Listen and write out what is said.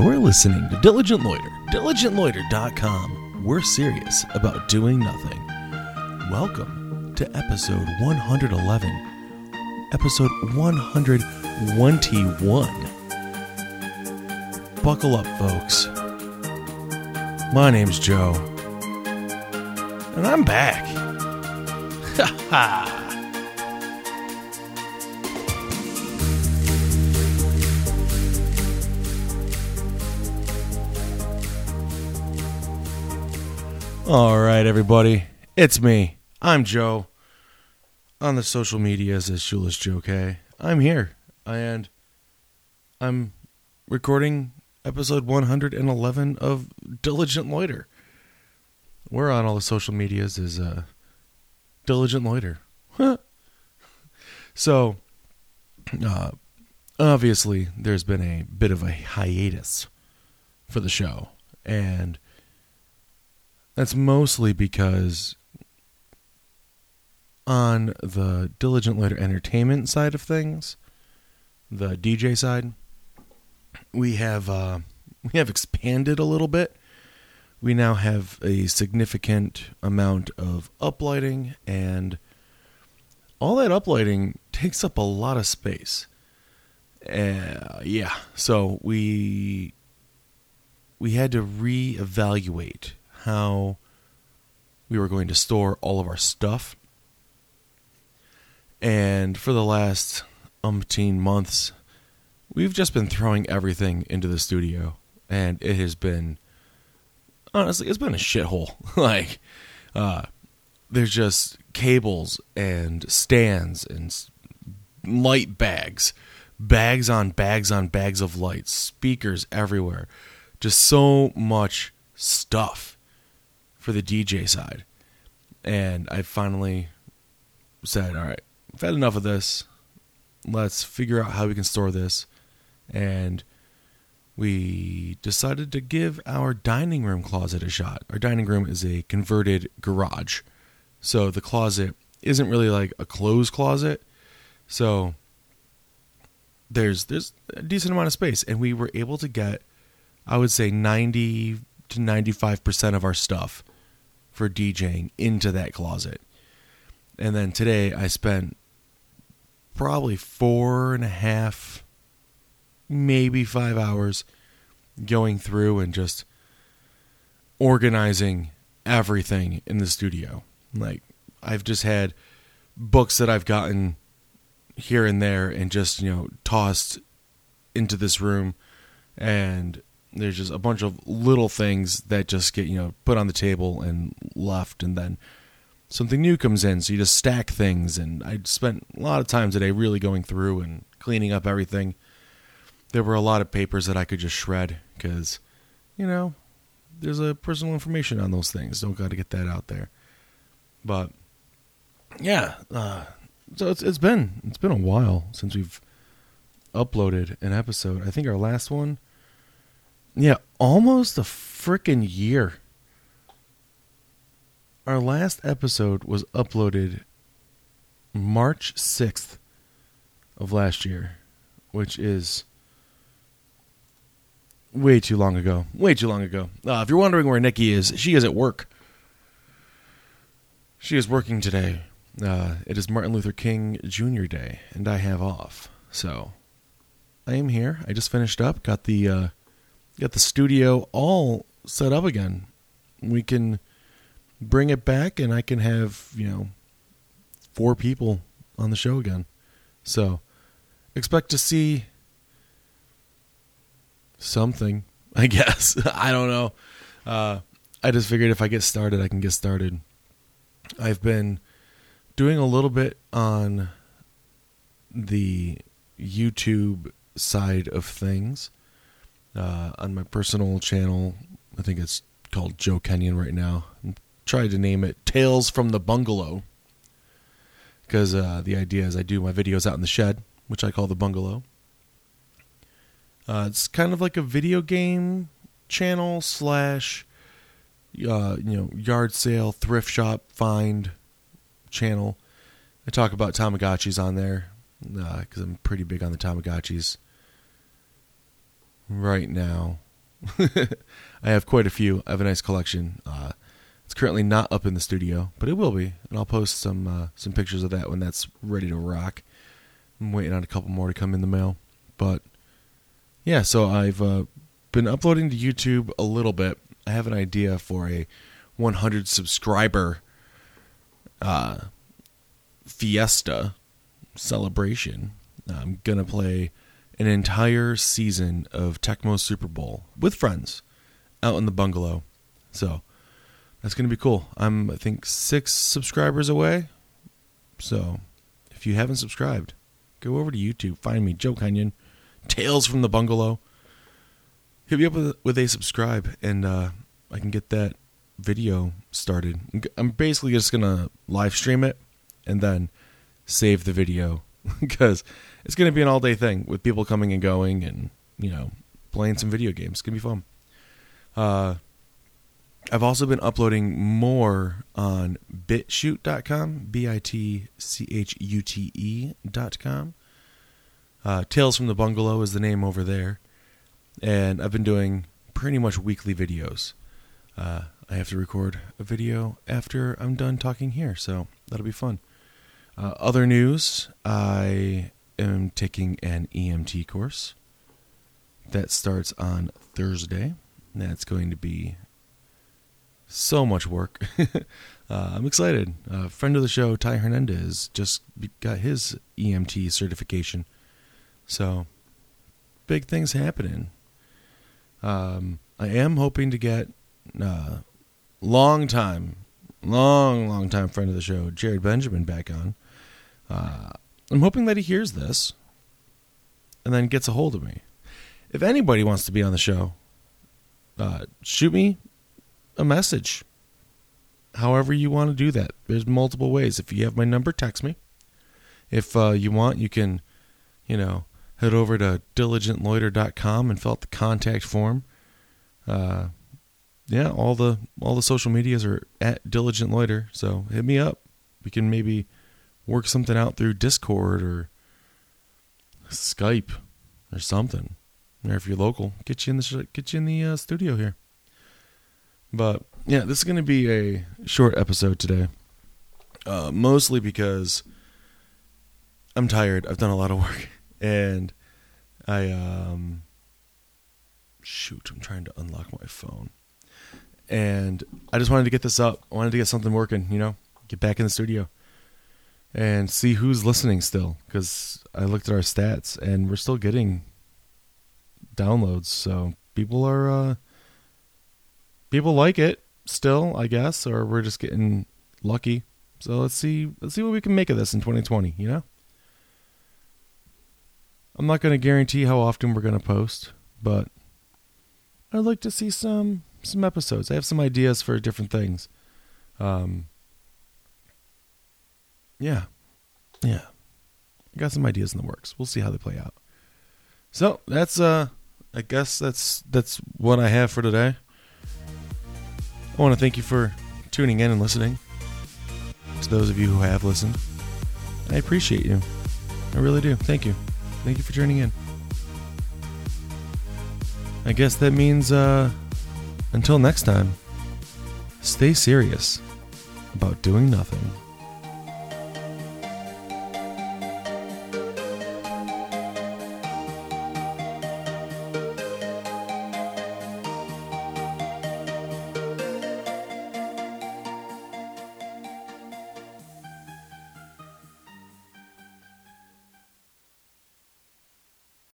You're listening to Diligent Loiter, diligentloiter.com. We're serious about doing nothing. Welcome to episode 111, episode 121. Buckle up, folks. My name's Joe, and I'm back. Ha ha! All right, everybody. It's me. I'm Joe. On the social medias as Shoeless Joe K. I'm here. And I'm recording episode 111 of Diligent Loiter. We're on all the social medias as uh, Diligent Loiter. so, uh, obviously, there's been a bit of a hiatus for the show. And that's mostly because on the Diligent Loiter Entertainment side of things, the DJ side, we have uh, we have expanded a little bit. We now have a significant amount of uplighting, and all that uplighting takes up a lot of space. Uh, yeah, so we we had to reevaluate how we were going to store all of our stuff. And for the last umpteen months, we've just been throwing everything into the studio. And it has been, honestly, it's been a shithole. like, uh, there's just cables and stands and light bags, bags on bags on bags of lights, speakers everywhere. Just so much stuff for the DJ side. And I finally said, all right, I've had enough of this. Let's figure out how we can store this. And we decided to give our dining room closet a shot. Our dining room is a converted garage. So the closet isn't really like a closed closet. So there's there's a decent amount of space and we were able to get I would say 90 to 95% of our stuff for DJing into that closet. And then today I spent probably four and a half, maybe five hours going through and just organizing everything in the studio. Like, I've just had books that I've gotten here and there and just, you know, tossed into this room and there's just a bunch of little things that just get you know put on the table and left and then something new comes in. So you just stack things and i spent a lot of time today really going through and cleaning up everything. There were a lot of papers that i could just shred because you know there's a personal information on those things. Don't got to get that out there. But yeah uh, so it's, it's been it's been a while since we've uploaded an episode. I think our last one yeah, almost a freaking year. Our last episode was uploaded March 6th of last year, which is way too long ago. Way too long ago. Uh, if you're wondering where Nikki is, she is at work. She is working today. Uh, it is Martin Luther King Jr. Day, and I have off. So I am here. I just finished up, got the uh, get the studio all set up again. We can bring it back, and I can have you know four people on the show again. So expect to see something. I guess I don't know. Uh, I just figured if I get started, I can get started. I've been doing a little bit on the YouTube side of things uh, on my personal channel. I think it's called Joe Kenyon right now. I'm trying to name it Tales from the Bungalow because uh, the idea is I do my videos out in the shed, which I call the bungalow. Uh, it's kind of like a video game channel slash uh, you know yard sale, thrift shop, find channel. I talk about Tamagotchis on there because uh, I'm pretty big on the Tamagotchis right now. I have quite a few. I have a nice collection. Uh, it's currently not up in the studio, but it will be, and I'll post some uh, some pictures of that when that's ready to rock. I'm waiting on a couple more to come in the mail, but yeah. So I've uh, been uploading to YouTube a little bit. I have an idea for a 100 subscriber uh, fiesta celebration. I'm gonna play an entire season of Tecmo Super Bowl with friends out in the bungalow. So that's going to be cool. I'm, I think, six subscribers away. So if you haven't subscribed, go over to YouTube, find me, Joe Kenyon, Tales from the Bungalow. Hit me up with, with a subscribe, and uh, I can get that video started. I'm basically just going to live stream it and then save the video because it's going to be an all day thing with people coming and going and, you know, playing some video games. It's going to be fun. Uh, I've also been uploading more on bitchute.com, B I T C H U T E.com. Uh, Tales from the Bungalow is the name over there. And I've been doing pretty much weekly videos. Uh, I have to record a video after I'm done talking here, so that'll be fun. Uh, other news I am taking an EMT course that starts on Thursday. That's going to be so much work. uh, I'm excited. A friend of the show, Ty Hernandez, just got his EMT certification. So, big things happening. Um, I am hoping to get uh, long time, long, long time friend of the show, Jared Benjamin, back on. Uh, I'm hoping that he hears this and then gets a hold of me. If anybody wants to be on the show, uh, shoot me a message. However, you want to do that. There's multiple ways. If you have my number, text me. If uh, you want, you can, you know, head over to diligentloiter.com and fill out the contact form. Uh, yeah, all the all the social medias are at diligentloiter. So hit me up. We can maybe work something out through Discord or Skype or something. Or if you're local, get you in the get you in the uh, studio here. But yeah, this is going to be a short episode today. Uh, mostly because I'm tired. I've done a lot of work, and I um shoot, I'm trying to unlock my phone, and I just wanted to get this up. I wanted to get something working. You know, get back in the studio and see who's listening still because I looked at our stats and we're still getting downloads. So people are uh, people like it still, I guess, or we're just getting lucky. So let's see let's see what we can make of this in 2020, you know? I'm not going to guarantee how often we're going to post, but I'd like to see some some episodes. I have some ideas for different things. Um yeah. Yeah. I got some ideas in the works. We'll see how they play out. So, that's uh I guess that's that's what I have for today. I want to thank you for tuning in and listening. To those of you who have listened, I appreciate you. I really do. Thank you. Thank you for tuning in. I guess that means uh, until next time, stay serious about doing nothing.